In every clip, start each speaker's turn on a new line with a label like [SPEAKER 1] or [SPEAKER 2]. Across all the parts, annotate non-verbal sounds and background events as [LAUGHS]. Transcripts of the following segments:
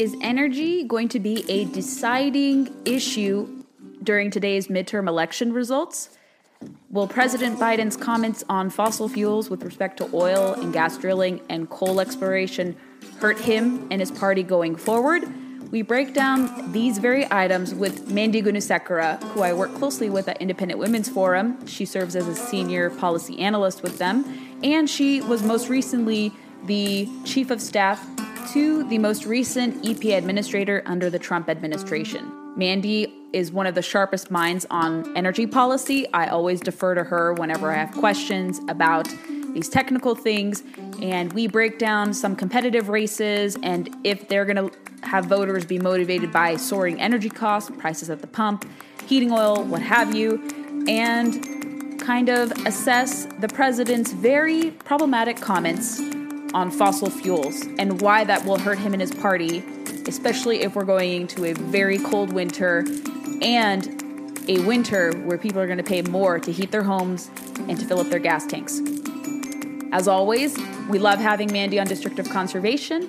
[SPEAKER 1] Is energy going to be a deciding issue during today's midterm election results? Will President Biden's comments on fossil fuels with respect to oil and gas drilling and coal exploration hurt him and his party going forward? We break down these very items with Mandy Gunasekara, who I work closely with at Independent Women's Forum. She serves as a senior policy analyst with them, and she was most recently the chief of staff to the most recent EPA administrator under the Trump administration. Mandy is one of the sharpest minds on energy policy. I always defer to her whenever I have questions about these technical things, and we break down some competitive races and if they're going to have voters be motivated by soaring energy costs, prices at the pump, heating oil, what have you, and kind of assess the president's very problematic comments on fossil fuels and why that will hurt him and his party, especially if we're going into a very cold winter and a winter where people are going to pay more to heat their homes and to fill up their gas tanks. As always, we love having Mandy on District of Conservation.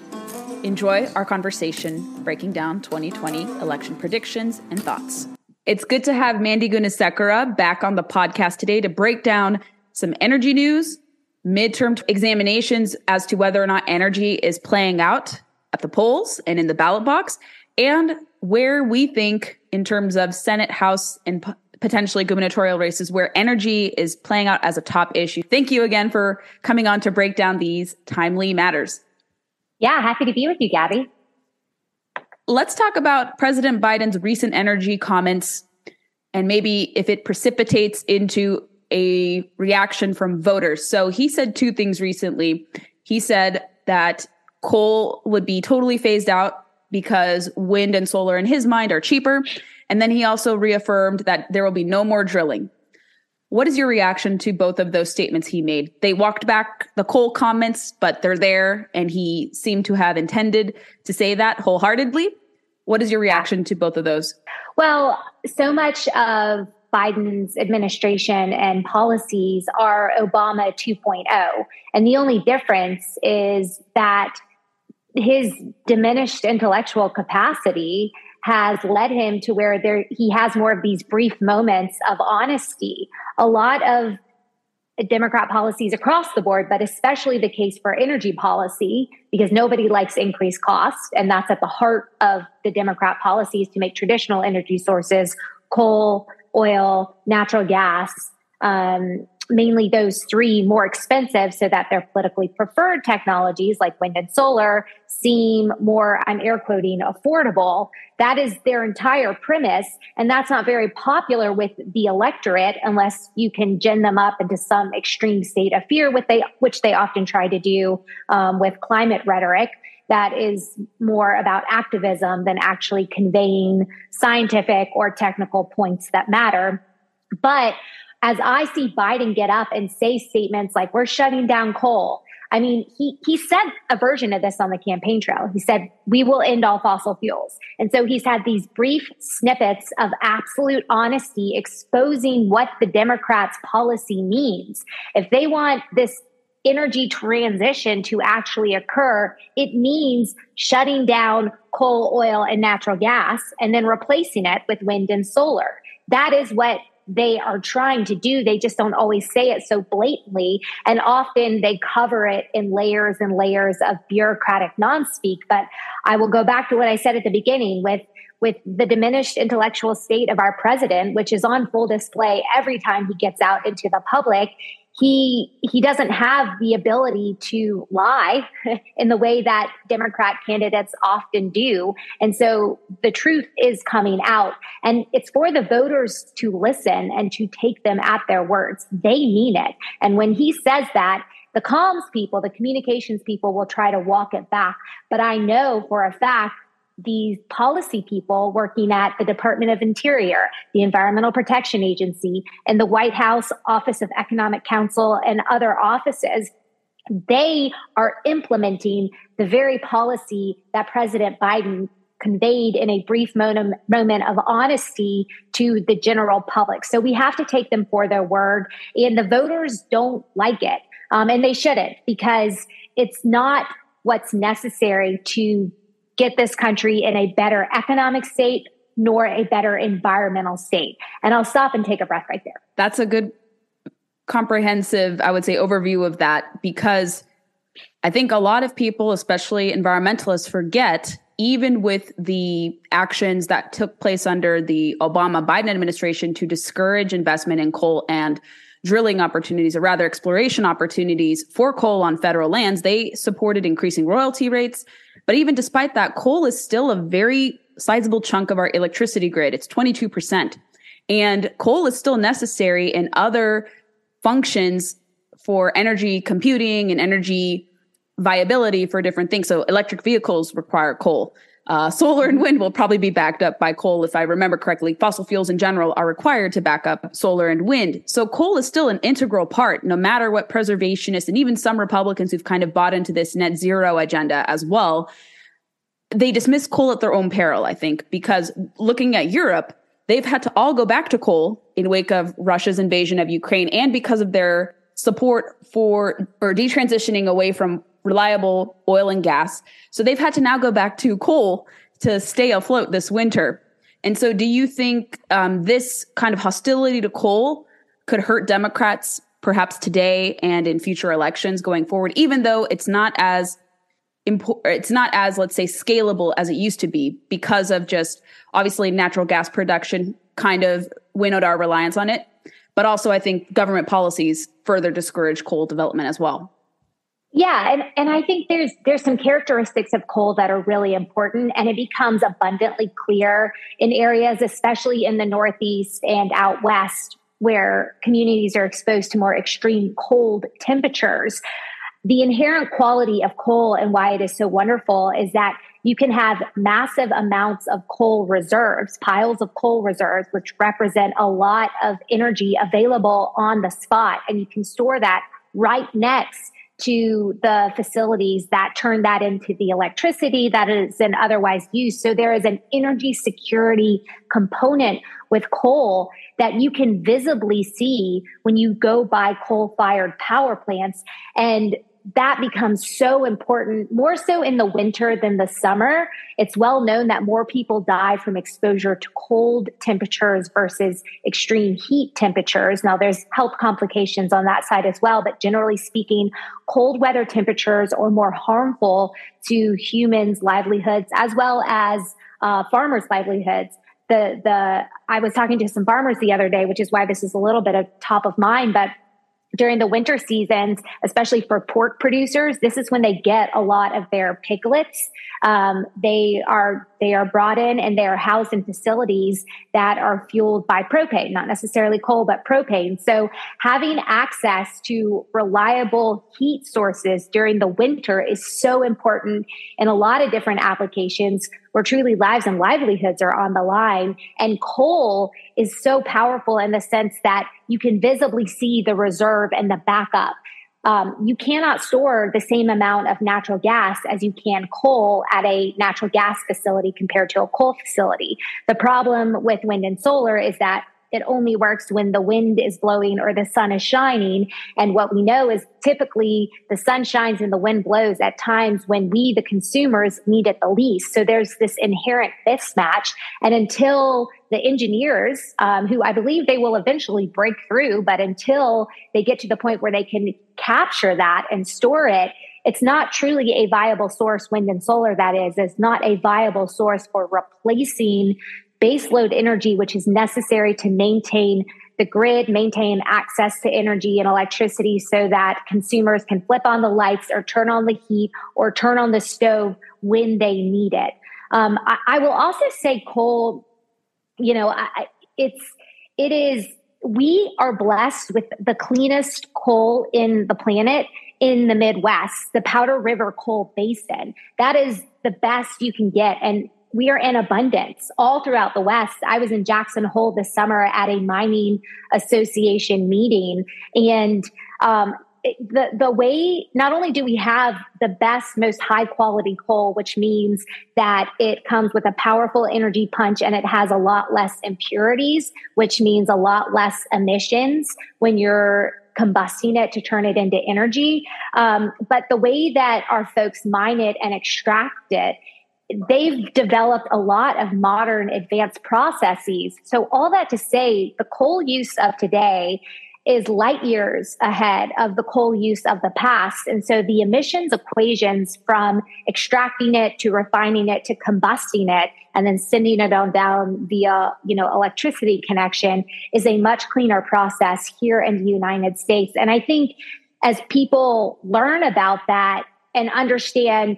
[SPEAKER 1] Enjoy our conversation breaking down 2020 election predictions and thoughts. It's good to have Mandy Gunasekara back on the podcast today to break down some energy news, midterm examinations as to whether or not energy is playing out at the polls and in the ballot box, and where we think, in terms of Senate, House, and p- potentially gubernatorial races, where energy is playing out as a top issue. Thank you again for coming on to break down these timely matters.
[SPEAKER 2] Yeah, happy to be with you, Gabby.
[SPEAKER 1] Let's talk about President Biden's recent energy comments and maybe if it precipitates into a reaction from voters. So he said two things recently. He said that coal would be totally phased out because wind and solar in his mind are cheaper. And then he also reaffirmed that there will be no more drilling. What is your reaction to both of those statements he made? They walked back the coal comments, but they're there, and he seemed to have intended to say that wholeheartedly. What is your reaction to both of those?
[SPEAKER 2] Well, so much of Biden's administration and policies are Obama 2.0. And the only difference is that his diminished intellectual capacity has led him to where there he has more of these brief moments of honesty. A lot of Democrat policies across the board, but especially the case for energy policy, because nobody likes increased costs. And that's at the heart of the Democrat policies to make traditional energy sources, coal, oil, natural gas, um, mainly those three more expensive so that their politically preferred technologies like wind and solar seem more, I'm air quoting, affordable. That is their entire premise. And that's not very popular with the electorate unless you can gin them up into some extreme state of fear, which they, which they often try to do um, with climate rhetoric that is more about activism than actually conveying scientific or technical points that matter. But as I see Biden get up and say statements like, we're shutting down coal. I mean, he, he said a version of this on the campaign trail. He said, we will end all fossil fuels. And so he's had these brief snippets of absolute honesty exposing what the Democrats' policy means. If they want this energy transition to actually occur, it means shutting down coal, oil, and natural gas and then replacing it with wind and solar. That is what they are trying to do. They just don't always say it so blatantly. And often they cover it in layers and layers of bureaucratic non speak. But I will go back to what I said at the beginning with with the diminished intellectual state of our president, which is on full display every time he gets out into the public, he he doesn't have the ability to lie [LAUGHS] in the way that democrat candidates often do. And so the truth is coming out. And it's for the voters to listen and to take them at their words. They mean it. And when he says that the comms people the communications people will try to walk it back. But i know for a fact these policy people working at the Department of Interior, the Environmental Protection Agency, and the White House Office of Economic Council and other offices, they are implementing the very policy that President Biden conveyed in a brief moment, moment of honesty to the general public. So we have to take them for their word, and the voters don't like it. Um, and they shouldn't because it's not what's necessary to get this country in a better economic state nor a better environmental state. And I'll stop and take a breath right there.
[SPEAKER 1] That's a good comprehensive, I would say, overview of that because I think a lot of people, especially environmentalists, forget even with the actions that took place under the Obama Biden administration to discourage investment in coal and drilling opportunities, or rather exploration opportunities for coal on federal lands, they supported increasing royalty rates. But even despite that, coal is still a very sizable chunk of our electricity grid. It's 22%. And coal is still necessary in other functions for energy computing and energy viability for different things. So electric vehicles require coal. Uh, solar and wind will probably be backed up by coal, if I remember correctly. Fossil fuels in general are required to back up solar and wind. So coal is still an integral part, no matter what preservationists and even some Republicans who've kind of bought into this net zero agenda as well. They dismiss coal at their own peril, I think, because looking at Europe, they've had to all go back to coal in wake of Russia's invasion of Ukraine and because of their support for or detransitioning away from reliable oil and gas. So they've had to now go back to coal to stay afloat this winter. And so, do you think um, this kind of hostility to coal could hurt Democrats perhaps today and in future elections going forward, even though it's not as important, it's not as, let's say, scalable as it used to be because of just obviously natural gas production kind of winnowed our reliance on it. But also, I think government policies further discourage coal development as well.
[SPEAKER 2] Yeah, and, and I think there's there's some characteristics of coal that are really important, and it becomes abundantly clear in areas, especially in the Northeast and out west, where communities are exposed to more extreme cold temperatures. The inherent quality of coal and why it is so wonderful is that you can have massive amounts of coal reserves, piles of coal reserves, which represent a lot of energy available on the spot, and you can store that right next to the facilities that turn that into the electricity that is in otherwise used. So there is an energy security component with coal that you can visibly see when you go by coal fired power plants. And that becomes so important, more so in the winter than the summer. It's well known that more people die from exposure to cold temperatures versus extreme heat temperatures. Now, there's health complications on that side as well, but generally speaking, cold weather temperatures are more harmful to humans' livelihoods as well as uh, farmers' livelihoods. The, the I was talking to some farmers the other day, which is why this is a little bit of top of mind, but during the winter seasons, especially for pork producers, this is when they get a lot of their piglets. Um, they are they are brought in and they are housed in facilities that are fueled by propane, not necessarily coal, but propane. So having access to reliable heat sources during the winter is so important in a lot of different applications where truly lives and livelihoods are on the line. And coal is so powerful in the sense that you can visibly see the reserve and the backup um, you cannot store the same amount of natural gas as you can coal at a natural gas facility compared to a coal facility. The problem with wind and solar is that it only works when the wind is blowing or the sun is shining. And what we know is typically the sun shines and the wind blows at times when we, the consumers, need it the least. So there's this inherent mismatch. And until the engineers, um, who I believe they will eventually break through, but until they get to the point where they can capture that and store it, it's not truly a viable source, wind and solar, that is, is not a viable source for replacing baseload energy, which is necessary to maintain the grid, maintain access to energy and electricity so that consumers can flip on the lights or turn on the heat or turn on the stove when they need it. Um, I, I, will also say coal, you know, I, it's, it is, we are blessed with the cleanest coal in the planet in the Midwest, the Powder River Coal Basin. That is the best you can get. And we are in abundance all throughout the West. I was in Jackson Hole this summer at a mining association meeting, and um, the the way not only do we have the best, most high quality coal, which means that it comes with a powerful energy punch and it has a lot less impurities, which means a lot less emissions when you're combusting it to turn it into energy. Um, but the way that our folks mine it and extract it they've developed a lot of modern advanced processes. So, all that to say, the coal use of today is light years ahead of the coal use of the past. And so the emissions equations from extracting it to refining it to combusting it and then sending it on down via, you know, electricity connection is a much cleaner process here in the United States. And I think as people learn about that and understand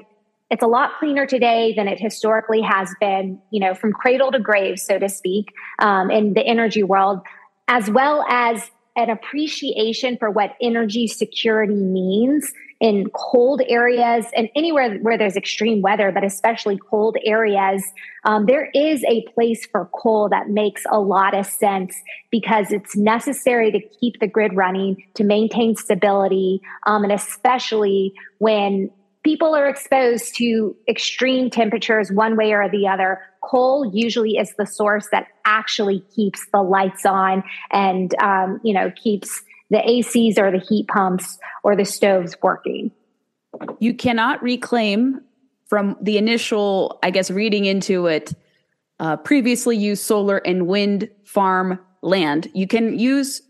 [SPEAKER 2] it's a lot cleaner today than it historically has been, you know, from cradle to grave, so to speak, um, in the energy world, as well as an appreciation for what energy security means in cold areas and anywhere where there's extreme weather, but especially cold areas. Um, there is a place for coal that makes a lot of sense because it's necessary to keep the grid running, to maintain stability, um, and especially when people are exposed to extreme temperatures one way or the other. Coal usually is the source that actually keeps the lights on and, um, you know, keeps the ACs or the heat pumps or the stoves working.
[SPEAKER 1] You cannot reclaim from the initial, I guess, reading into it, uh, previously used solar and wind farm land. You can use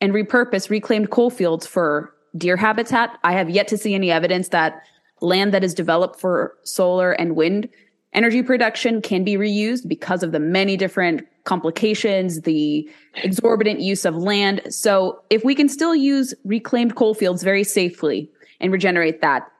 [SPEAKER 1] and repurpose reclaimed coal fields for deer habitat. I have yet to see any evidence that land that is developed for solar and wind energy production can be reused because of the many different complications, the exorbitant use of land. So if we can still use reclaimed coal fields very safely and regenerate that,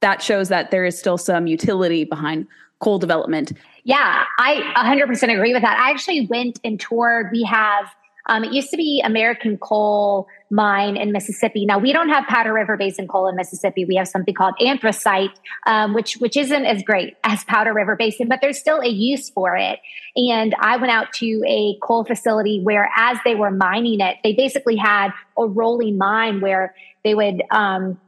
[SPEAKER 1] that shows that there is still some utility behind coal development.
[SPEAKER 2] Yeah, I 100% agree with that. I actually went and toured. We have um, it used to be American Coal Mine in Mississippi. Now we don't have Powder River Basin coal in Mississippi. We have something called anthracite, um, which which isn't as great [LAUGHS] as Powder River Basin, but there's still a use for it. And I went out to a coal facility where, as they were mining it, they basically had a rolling mine where they would um,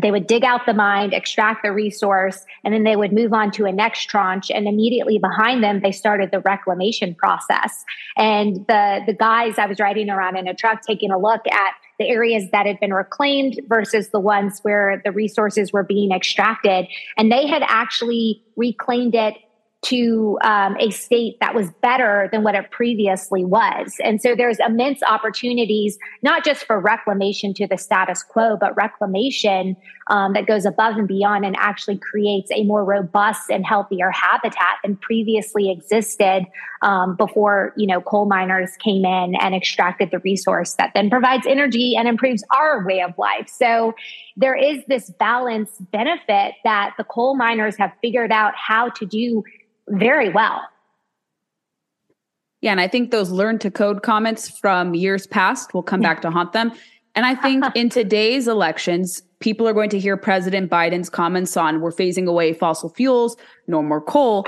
[SPEAKER 2] they would dig out the mine, extract the resource, and then they would move on to a next tranche. And immediately behind them, they started the reclamation process. And the the guys I was riding around in a truck taking a look at the areas that had been reclaimed versus the ones where the resources were being extracted, and they had actually reclaimed it to um, a state that was better than what it previously was. And so there's immense opportunities, not just for reclamation to the status quo, but reclamation um, that goes above and beyond and actually creates a more robust and healthier habitat than previously existed um, before, you know, coal miners came in and extracted the resource that then provides energy and improves our way of life. So there is this balance benefit that the coal miners have figured out how to do very well.
[SPEAKER 1] Yeah, and I think those learn to code comments from years past will come back to haunt them. And I think [LAUGHS] in today's elections, people are going to hear President Biden's comments on we're phasing away fossil fuels, no more coal.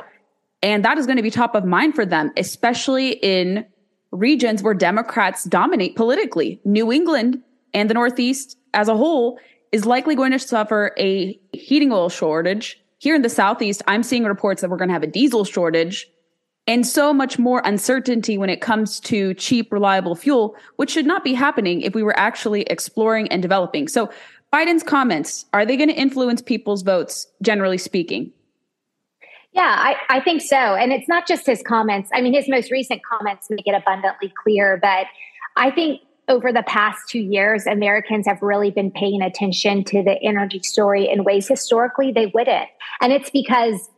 [SPEAKER 1] And that is going to be top of mind for them, especially in regions where Democrats dominate politically. New England and the Northeast as a whole is likely going to suffer a heating oil shortage here in the Southeast, I'm seeing reports that we're going to have a diesel shortage and so much more uncertainty when it comes to cheap, reliable fuel, which should not be happening if we were actually exploring and developing. So, Biden's comments, are they going to influence people's votes, generally speaking?
[SPEAKER 2] Yeah, I, I think so. And it's not just his comments. I mean, his most recent comments make it abundantly clear, but I think over the past two years, Americans have really been paying attention to the energy story in ways historically they wouldn't. And it's because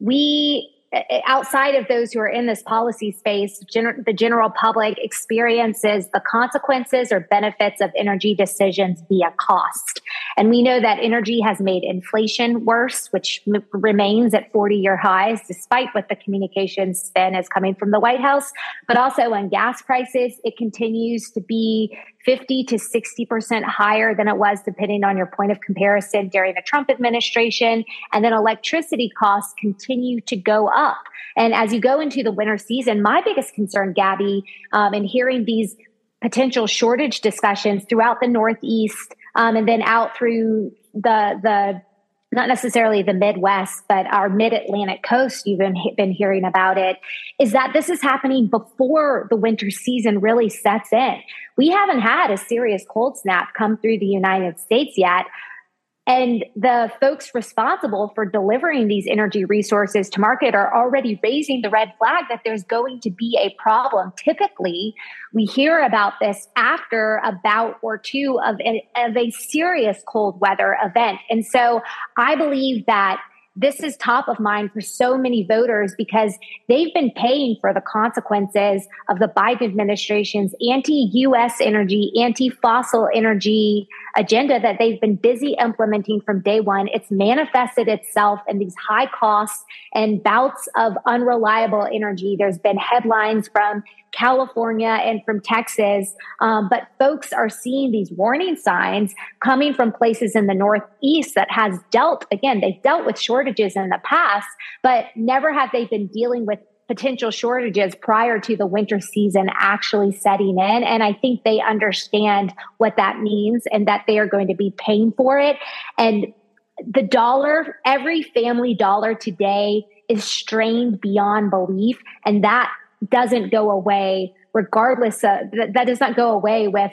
[SPEAKER 2] we uh, outside of those who are in this policy space, gener- the general public experiences the consequences or benefits of energy decisions via cost. And we know that energy has made inflation worse, which m- remains at 40 year highs, despite what the communications spin is coming from the White House. But also on gas prices, it continues to be 50 to 60% higher than it was, depending on your point of comparison during the Trump administration. And then electricity costs continue to go up. And as you go into the winter season, my biggest concern, Gabby, um, in hearing these potential shortage discussions throughout the Northeast um, and then out through the, the not necessarily the Midwest, but our mid Atlantic coast, you've been, been hearing about it, is that this is happening before the winter season really sets in. We haven't had a serious cold snap come through the United States yet. And the folks responsible for delivering these energy resources to market are already raising the red flag that there's going to be a problem. Typically, we hear about this after a bout or two of a, of a serious cold weather event. And so I believe that this is top of mind for so many voters because they've been paying for the consequences of the Biden administration's anti US energy, anti fossil energy agenda that they've been busy implementing from day one. It's manifested itself in these high costs and bouts of unreliable energy. There's been headlines from California and from Texas. Um, but folks are seeing these warning signs coming from places in the Northeast that has dealt, again, they've dealt with shortages in the past, but never have they been dealing with potential shortages prior to the winter season actually setting in. And I think they understand what that means and that they are going to be paying for it. And the dollar, every family dollar today is strained beyond belief. And that doesn't go away regardless of that, that does not go away with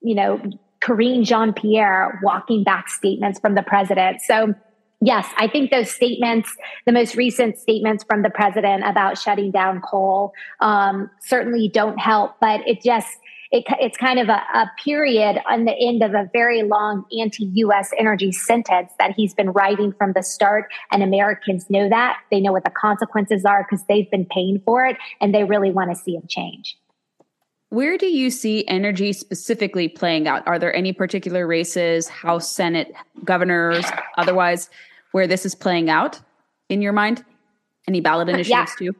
[SPEAKER 2] you know Karine Jean Pierre walking back statements from the president. So yes, I think those statements, the most recent statements from the president about shutting down coal, um, certainly don't help. But it just it, it's kind of a, a, period on the end of a very long anti-U.S. energy sentence that he's been writing from the start, and Americans know that they know what the consequences are because they've been paying for it, and they really want to see him change.
[SPEAKER 1] Where do you see energy specifically playing out? Are there any particular races, House, Senate, governors, otherwise, where this is playing out in your mind? Any ballot initiatives
[SPEAKER 2] yeah.
[SPEAKER 1] too?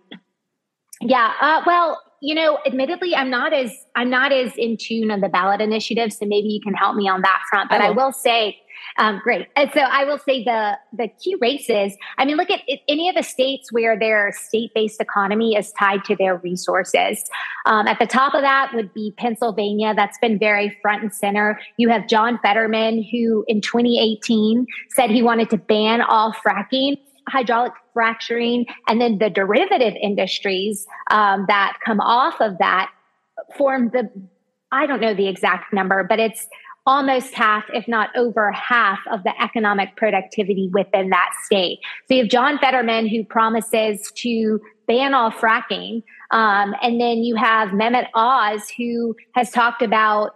[SPEAKER 2] Yeah. Uh, well, you know, admittedly, I'm not as I'm not as in tune on the ballot initiative, so maybe you can help me on that front. But I, will. I will say, um, great. And so I will say the the key races. I mean, look at any of the states where their state based economy is tied to their resources. Um, at the top of that would be Pennsylvania. That's been very front and center. You have John Fetterman, who in 2018 said he wanted to ban all fracking hydraulic fracturing and then the derivative industries um, that come off of that form the i don't know the exact number but it's almost half if not over half of the economic productivity within that state so you have john fetterman who promises to ban all fracking um, and then you have mehmet oz who has talked about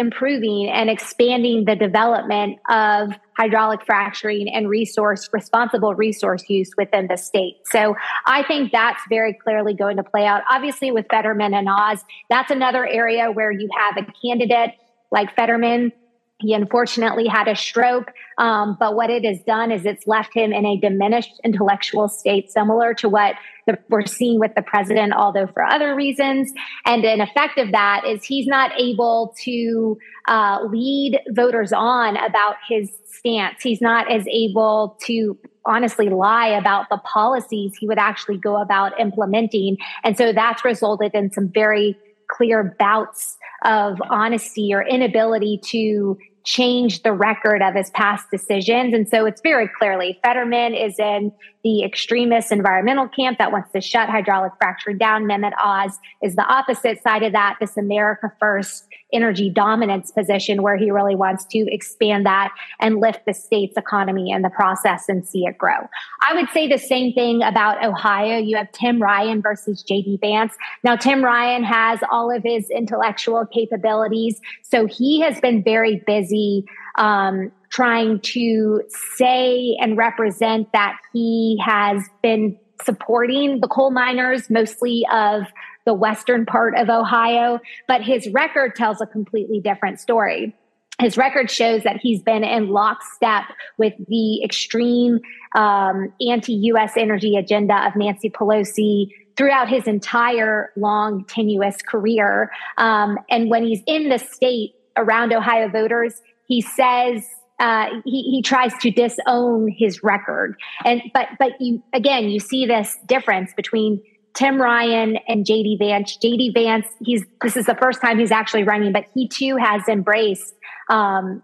[SPEAKER 2] improving and expanding the development of hydraulic fracturing and resource responsible resource use within the state. So I think that's very clearly going to play out. Obviously, with Fetterman and Oz, that's another area where you have a candidate like Fetterman he unfortunately had a stroke, um, but what it has done is it's left him in a diminished intellectual state, similar to what the, we're seeing with the president, although for other reasons. And an effect of that is he's not able to uh, lead voters on about his stance. He's not as able to honestly lie about the policies he would actually go about implementing. And so that's resulted in some very clear bouts of honesty or inability to change the record of his past decisions. And so it's very clearly Fetterman is in the extremist environmental camp that wants to shut hydraulic fracturing down. Mehmet Oz is the opposite side of that, this America First energy dominance position where he really wants to expand that and lift the state's economy in the process and see it grow. I would say the same thing about Ohio. You have Tim Ryan versus JD Vance. Now, Tim Ryan has all of his intellectual capabilities. So he has been very busy um, trying to say and represent that he has been supporting the coal miners, mostly of the western part of Ohio, but his record tells a completely different story. His record shows that he's been in lockstep with the extreme um, anti US energy agenda of Nancy Pelosi throughout his entire long, tenuous career. Um, and when he's in the state around Ohio voters, he says uh, he, he tries to disown his record. And but but you again you see this difference between Tim Ryan and JD Vance. JD Vance, he's this is the first time he's actually running, but he too has embraced um,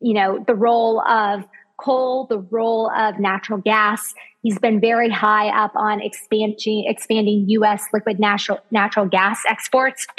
[SPEAKER 2] you know the role of coal, the role of natural gas. He's been very high up on expanding expanding U.S. liquid natural natural gas exports. [CLEARS THROAT]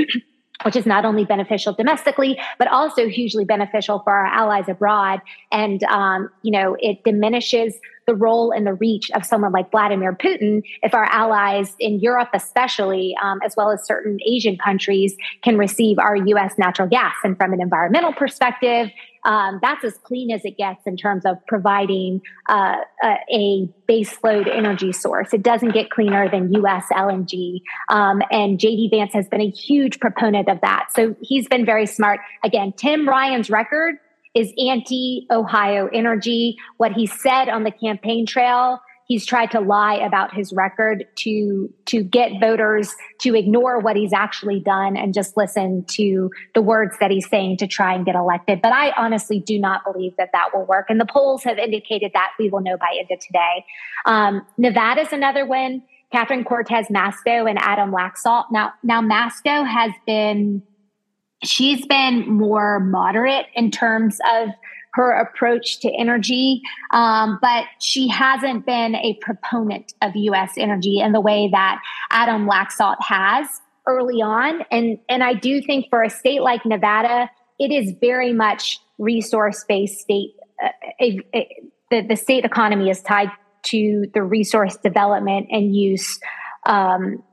[SPEAKER 2] which is not only beneficial domestically, but also hugely beneficial for our allies abroad. And, um, you know, it diminishes the role and the reach of someone like Vladimir Putin if our allies in Europe, especially, um, as well as certain Asian countries, can receive our U.S. natural gas. And from an environmental perspective, um, that's as clean as it gets in terms of providing uh, a, a baseload energy source. It doesn't get cleaner than US LNG. Um, and JD Vance has been a huge proponent of that. So he's been very smart. Again, Tim Ryan's record is anti Ohio energy. What he said on the campaign trail he's tried to lie about his record to to get voters to ignore what he's actually done and just listen to the words that he's saying to try and get elected. But i honestly do not believe that that will work. And the polls have indicated that we will know by end of today. Um, nevada's another win. Catherine cortez masto and adam laxalt. Now now masto has been she's been more moderate in terms of her approach to energy, um, but she hasn't been a proponent of U.S. energy in the way that Adam Laxalt has early on. And and I do think for a state like Nevada, it is very much resource based state. Uh, a, a, the, the state economy is tied to the resource development and use um,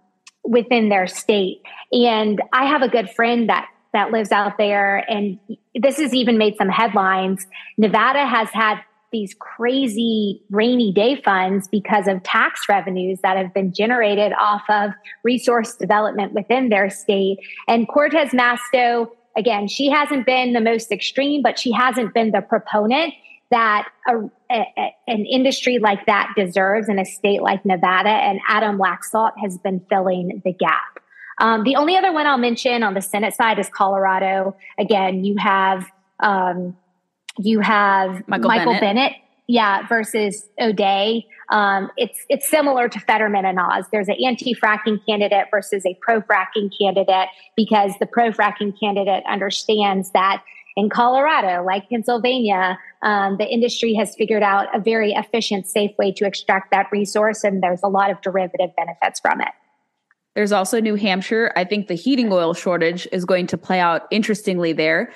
[SPEAKER 2] within their state. And I have a good friend that that lives out there. And this has even made some headlines. Nevada has had these crazy rainy day funds because of tax revenues that have been generated off of resource development within their state. And Cortez Masto, again, she hasn't been the most extreme, but she hasn't been the proponent that a, a, an industry like that deserves in a state like Nevada. And Adam Laxalt has been filling the gap. Um, the only other one I'll mention on the Senate side is Colorado. Again, you have um, you have Michael, Michael Bennet. Bennet. yeah, versus O'Dea. Um, it's it's similar to Fetterman and Oz. There's an anti-fracking candidate versus a pro-fracking candidate because the pro-fracking candidate understands that in Colorado, like Pennsylvania, um, the industry has figured out a very efficient, safe way to extract that resource, and there's a lot of derivative benefits from it.
[SPEAKER 1] There's also New Hampshire. I think the heating oil shortage is going to play out interestingly there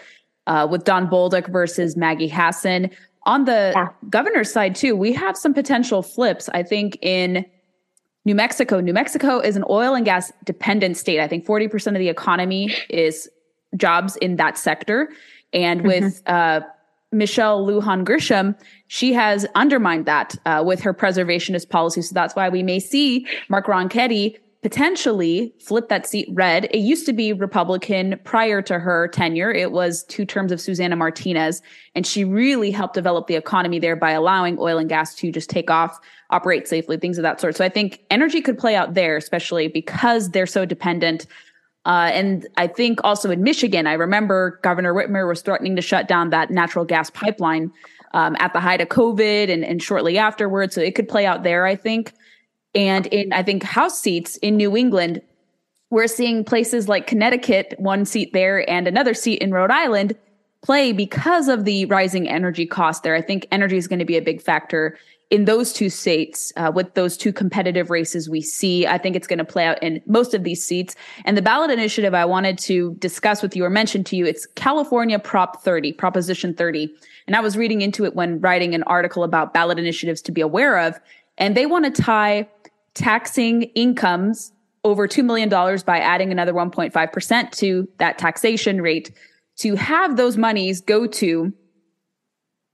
[SPEAKER 1] uh, with Don Bolduc versus Maggie Hassan. On the yeah. governor's side, too, we have some potential flips. I think in New Mexico, New Mexico is an oil and gas dependent state. I think 40% of the economy is jobs in that sector. And mm-hmm. with uh, Michelle Lujan Grisham, she has undermined that uh, with her preservationist policy. So that's why we may see Mark Ronchetti potentially flip that seat red. It used to be Republican prior to her tenure. It was two terms of Susana Martinez, and she really helped develop the economy there by allowing oil and gas to just take off, operate safely, things of that sort. So I think energy could play out there, especially because they're so dependent. Uh, and I think also in Michigan, I remember Governor Whitmer was threatening to shut down that natural gas pipeline um, at the height of COVID and, and shortly afterwards. So it could play out there, I think. And in, I think, House seats in New England, we're seeing places like Connecticut, one seat there, and another seat in Rhode Island play because of the rising energy cost there. I think energy is going to be a big factor in those two states uh, with those two competitive races we see. I think it's going to play out in most of these seats. And the ballot initiative I wanted to discuss with you or mention to you, it's California Prop 30, Proposition 30. And I was reading into it when writing an article about ballot initiatives to be aware of. And they want to tie taxing incomes over $2 million by adding another 1.5% to that taxation rate to have those monies go to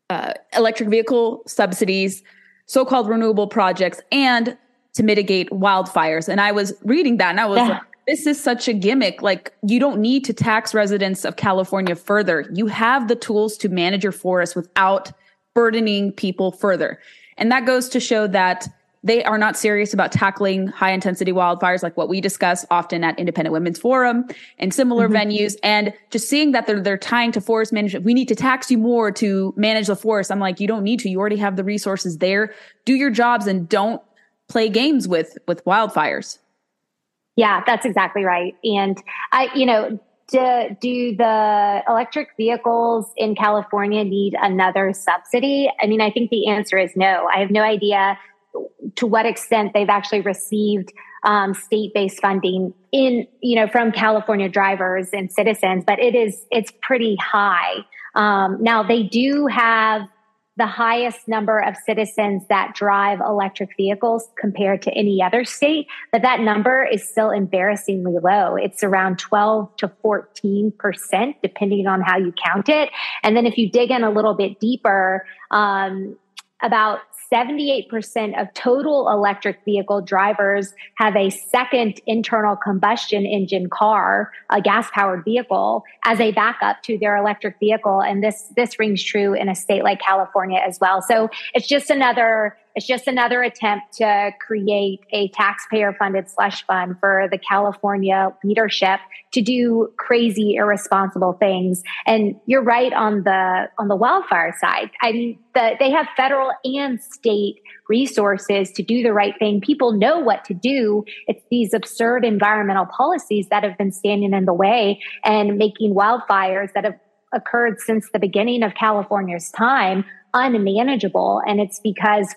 [SPEAKER 1] uh, electric vehicle subsidies, so called renewable projects, and to mitigate wildfires. And I was reading that and I was yeah. like, this is such a gimmick. Like, you don't need to tax residents of California further. You have the tools to manage your forest without burdening people further. And that goes to show that they are not serious about tackling high intensity wildfires like what we discuss often at Independent Women's Forum and similar mm-hmm. venues. And just seeing that they're, they're tying to forest management. We need to tax you more to manage the forest. I'm like, you don't need to. You already have the resources there. Do your jobs and don't play games with, with wildfires.
[SPEAKER 2] Yeah, that's exactly right. And I, you know, do, do the electric vehicles in California need another subsidy? I mean, I think the answer is no. I have no idea to what extent they've actually received um, state-based funding in you know from California drivers and citizens, but it is it's pretty high. Um, now they do have the highest number of citizens that drive electric vehicles compared to any other state, but that number is still embarrassingly low. It's around 12 to 14 percent, depending on how you count it. And then if you dig in a little bit deeper, um, about 78% of total electric vehicle drivers have a second internal combustion engine car, a gas powered vehicle as a backup to their electric vehicle. And this, this rings true in a state like California as well. So it's just another it's just another attempt to create a taxpayer funded slush fund for the California leadership to do crazy irresponsible things. And you're right on the on the wildfire side. I mean, the, they have federal and state resources to do the right thing. People know what to do. It's these absurd environmental policies that have been standing in the way and making wildfires that have occurred since the beginning of California's time unmanageable. And it's because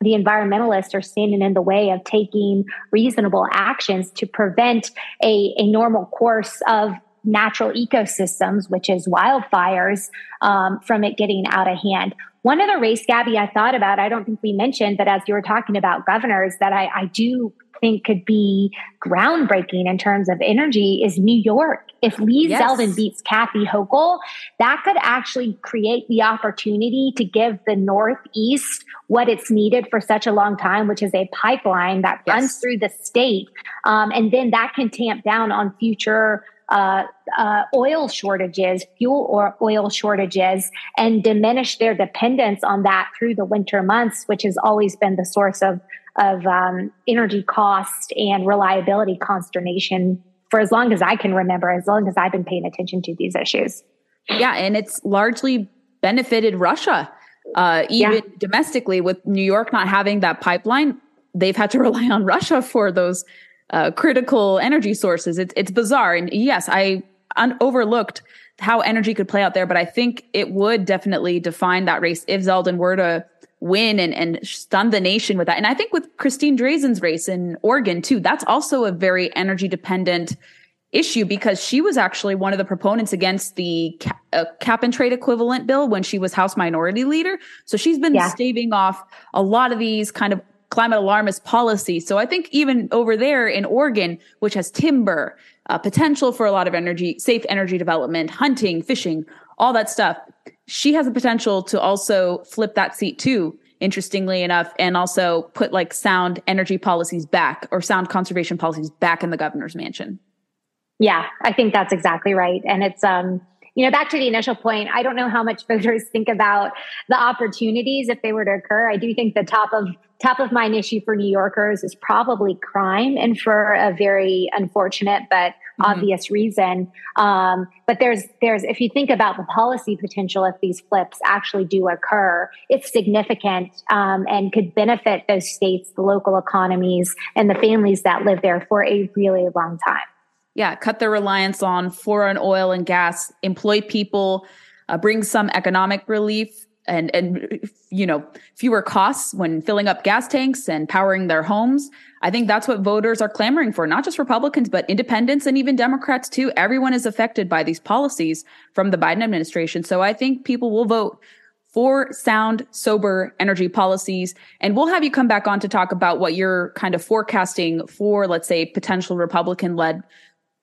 [SPEAKER 2] the environmentalists are standing in the way of taking reasonable actions to prevent a, a normal course of natural ecosystems, which is wildfires, um, from it getting out of hand. One other race, Gabby, I thought about, I don't think we mentioned, but as you were talking about governors, that I, I do think could be groundbreaking in terms of energy is New York. If Lee yes. Zeldin beats Kathy Hochul, that could actually create the opportunity to give the Northeast what it's needed for such a long time, which is a pipeline that yes. runs through the state. Um, and then that can tamp down on future uh, uh, oil shortages, fuel or oil shortages, and diminish their dependence on that through the winter months, which has always been the source of of um, energy cost and reliability consternation for as long as I can remember, as long as I've been paying attention to these issues.
[SPEAKER 1] Yeah, and it's largely benefited Russia, uh, even yeah. domestically, with New York not having that pipeline. They've had to [LAUGHS] rely on Russia for those uh, critical energy sources. It's it's bizarre, and yes, I un- overlooked how energy could play out there, but I think it would definitely define that race if Zeldin were to win and, and stun the nation with that. And I think with Christine Drazan's race in Oregon too, that's also a very energy dependent issue because she was actually one of the proponents against the cap, uh, cap and trade equivalent bill when she was House Minority Leader. So she's been yeah. staving off a lot of these kind of climate alarmist policies. So I think even over there in Oregon, which has timber, uh, potential for a lot of energy, safe energy development, hunting, fishing, all that stuff she has the potential to also flip that seat too interestingly enough and also put like sound energy policies back or sound conservation policies back in the governor's mansion
[SPEAKER 2] yeah i think that's exactly right and it's um you know, back to the initial point, I don't know how much [LAUGHS] voters think about the opportunities if they were to occur. I do think the top of top of mind issue for New Yorkers is probably crime, and for a very unfortunate but mm-hmm. obvious reason. Um, but there's there's if you think about the policy potential if these flips actually do occur, it's significant um, and could benefit those states, the local economies, and the families that live there for a really long time
[SPEAKER 1] yeah, cut their reliance on foreign oil and gas, employ people, uh, bring some economic relief and and you know fewer costs when filling up gas tanks and powering their homes. I think that's what voters are clamoring for not just republicans but independents and even democrats too. Everyone is affected by these policies from the biden administration. So i think people will vote for sound sober energy policies. And we'll have you come back on to talk about what you're kind of forecasting for let's say potential republican led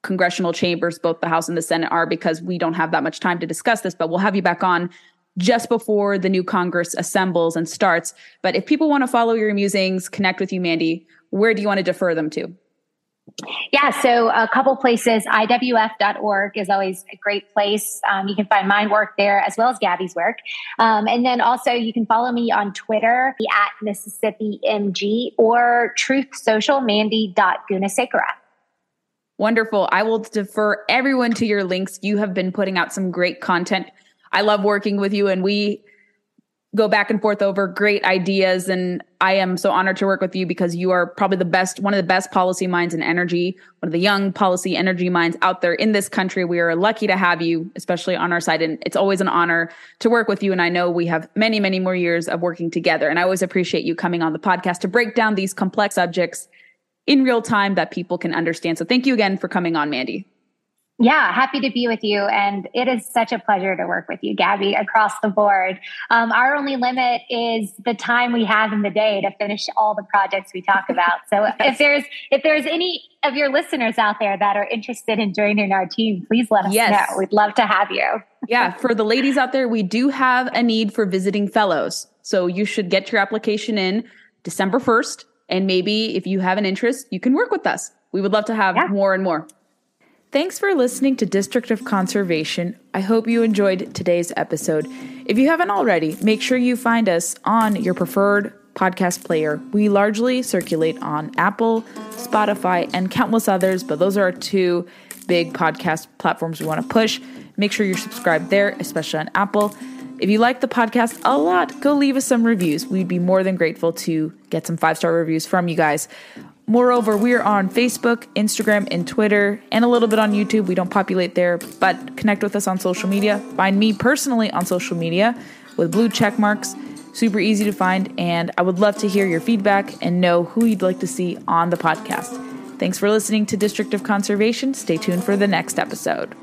[SPEAKER 1] congressional chambers both the house and the senate are because we don't have that much time to discuss this but we'll have you back on just before the new Congress assembles and starts. But if people want to follow your musings, connect with you, Mandy, where do you want to defer them to?
[SPEAKER 2] Yeah, so a couple places. IWF.org is always a great place. Um, you can find my work there as well as Gabby's work. Um, and then also you can follow me on Twitter at Mississippi MG or Truth Social Mandy.Gunasekara.
[SPEAKER 1] Wonderful. I will defer everyone to your links. You have been putting out some great content I love working with you and we go back and forth over great ideas. And I am so honored to work with you because you are probably the best, one of the best policy minds in energy, one of the young policy energy minds out there in this country. We are lucky to have you, especially on our side. And it's always an honor to work with you. And I know we have many, many more years of working together. And I always appreciate you coming on the podcast to break down these complex subjects in real time that people can understand. So thank you again for coming on, Mandy.
[SPEAKER 2] Yeah, happy to be with you. And it is such a pleasure to work with you, Gabby, across the board. Um, our only limit is the time we have in the day to finish all the projects we talk about. So [LAUGHS] if there's if there's any of your listeners out there that are interested in joining our team, please let us yes. know. We'd love to have you. [LAUGHS]
[SPEAKER 1] yeah, for the ladies out there, we do have a need for visiting fellows. So you should get your application in December 1st. And maybe if you have an interest, you can work with us. We would love to have yeah. more and more. Thanks for listening to District of Conservation. I hope you enjoyed today's episode. If you haven't already, make sure you find us on your preferred podcast player. We largely circulate on Apple, Spotify, and countless others, but those are our two big podcast platforms we want to push. Make sure you're subscribed there, especially on Apple. If you like the podcast a lot, go leave us some reviews. We'd be more than grateful to get some five star reviews from you guys. Moreover, we are on Facebook, Instagram, and Twitter, and a little bit on YouTube. We don't populate there, but connect with us on social media. Find me personally on social media with blue check marks. Super easy to find, and I would love to hear your feedback and know who you'd like to see on the podcast. Thanks for listening to District of Conservation. Stay tuned for the next episode.